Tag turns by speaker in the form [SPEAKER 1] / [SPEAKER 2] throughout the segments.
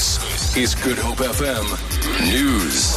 [SPEAKER 1] This is Good Hope FM News.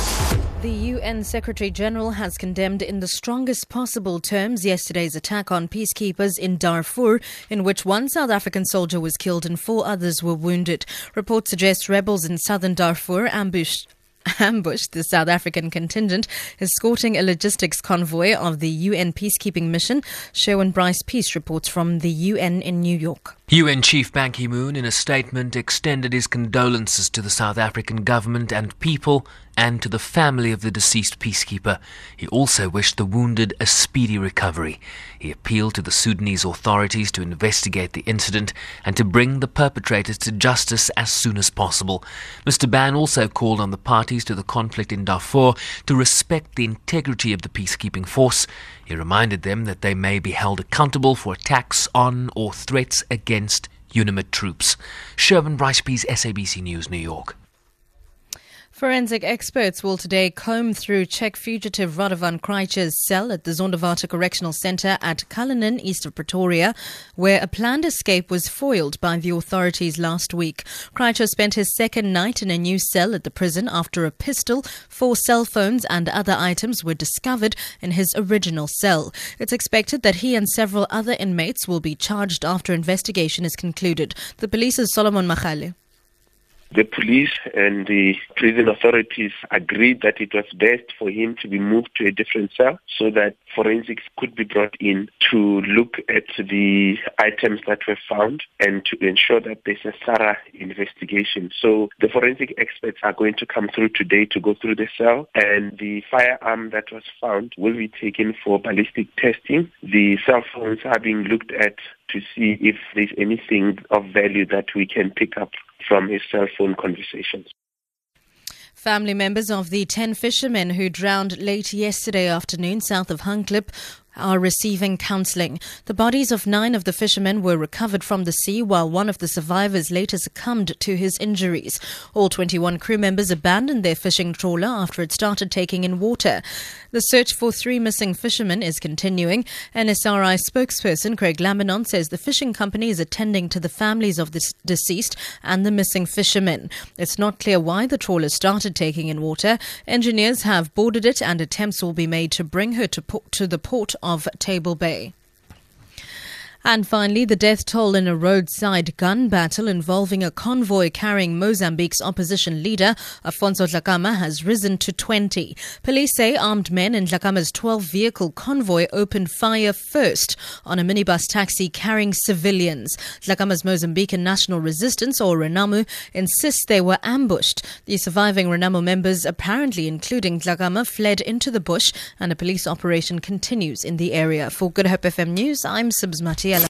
[SPEAKER 2] The UN Secretary General has condemned in the strongest possible terms yesterday's attack on peacekeepers in Darfur, in which one South African soldier was killed and four others were wounded. Reports suggest rebels in southern Darfur ambushed ambushed the South African contingent escorting a logistics convoy of the UN peacekeeping mission. Sherwin Bryce Pease reports from the UN in New York.
[SPEAKER 3] UN Chief Ban Ki moon, in a statement, extended his condolences to the South African government and people and to the family of the deceased peacekeeper. He also wished the wounded a speedy recovery. He appealed to the Sudanese authorities to investigate the incident and to bring the perpetrators to justice as soon as possible. Mr. Ban also called on the parties to the conflict in Darfur to respect the integrity of the peacekeeping force. He reminded them that they may be held accountable for attacks on or threats against UNAMID troops. Sherwin Bryce Pease, SABC News, New York.
[SPEAKER 2] Forensic experts will today comb through Czech fugitive Radovan Krejcir's cell at the Zonderwater Correctional Centre at Cullinan, east of Pretoria, where a planned escape was foiled by the authorities last week. Krejcir spent his second night in a new cell at the prison after a pistol, four cell phones, and other items were discovered in his original cell. It's expected that he and several other inmates will be charged after investigation is concluded. The police's Solomon Makgale.
[SPEAKER 4] The police and the prison authorities agreed that it was best for him to be moved to a different cell so that forensics could be brought in to look at the items that were found and to ensure that there's a thorough investigation. So the forensic experts are going to come through today to go through the cell and the firearm that was found will be taken for ballistic testing. The cell phones are being looked at to see if there's anything of value that we can pick up from his cell phone conversations.
[SPEAKER 2] Family members of the 10 fishermen who drowned late yesterday afternoon south of Hangklip are receiving counseling. The bodies of nine of the fishermen were recovered from the sea, while one of the survivors later succumbed to his injuries. All 21 crew members abandoned their fishing trawler after it started taking in water. The search for three missing fishermen is continuing. NSRI spokesperson Craig Lambinon says the fishing company is attending to the families of the deceased and the missing fishermen. It's not clear why the trawler started taking in water. Engineers have boarded it and attempts will be made to bring her to, to the port of Table Bay. And finally, the death toll in a roadside gun battle involving a convoy carrying Mozambique's opposition leader, Afonso Dhlakama, has risen to 20. Police say armed men in Dhlakama's 12 vehicle convoy opened fire first on a minibus taxi carrying civilians. Dhlakama's Mozambican National Resistance, or Renamo, insists they were ambushed. The surviving Renamo members, apparently including Dhlakama, fled into the bush and a police operation continues in the area. For Good Hope FM News, I'm Sibs Matias.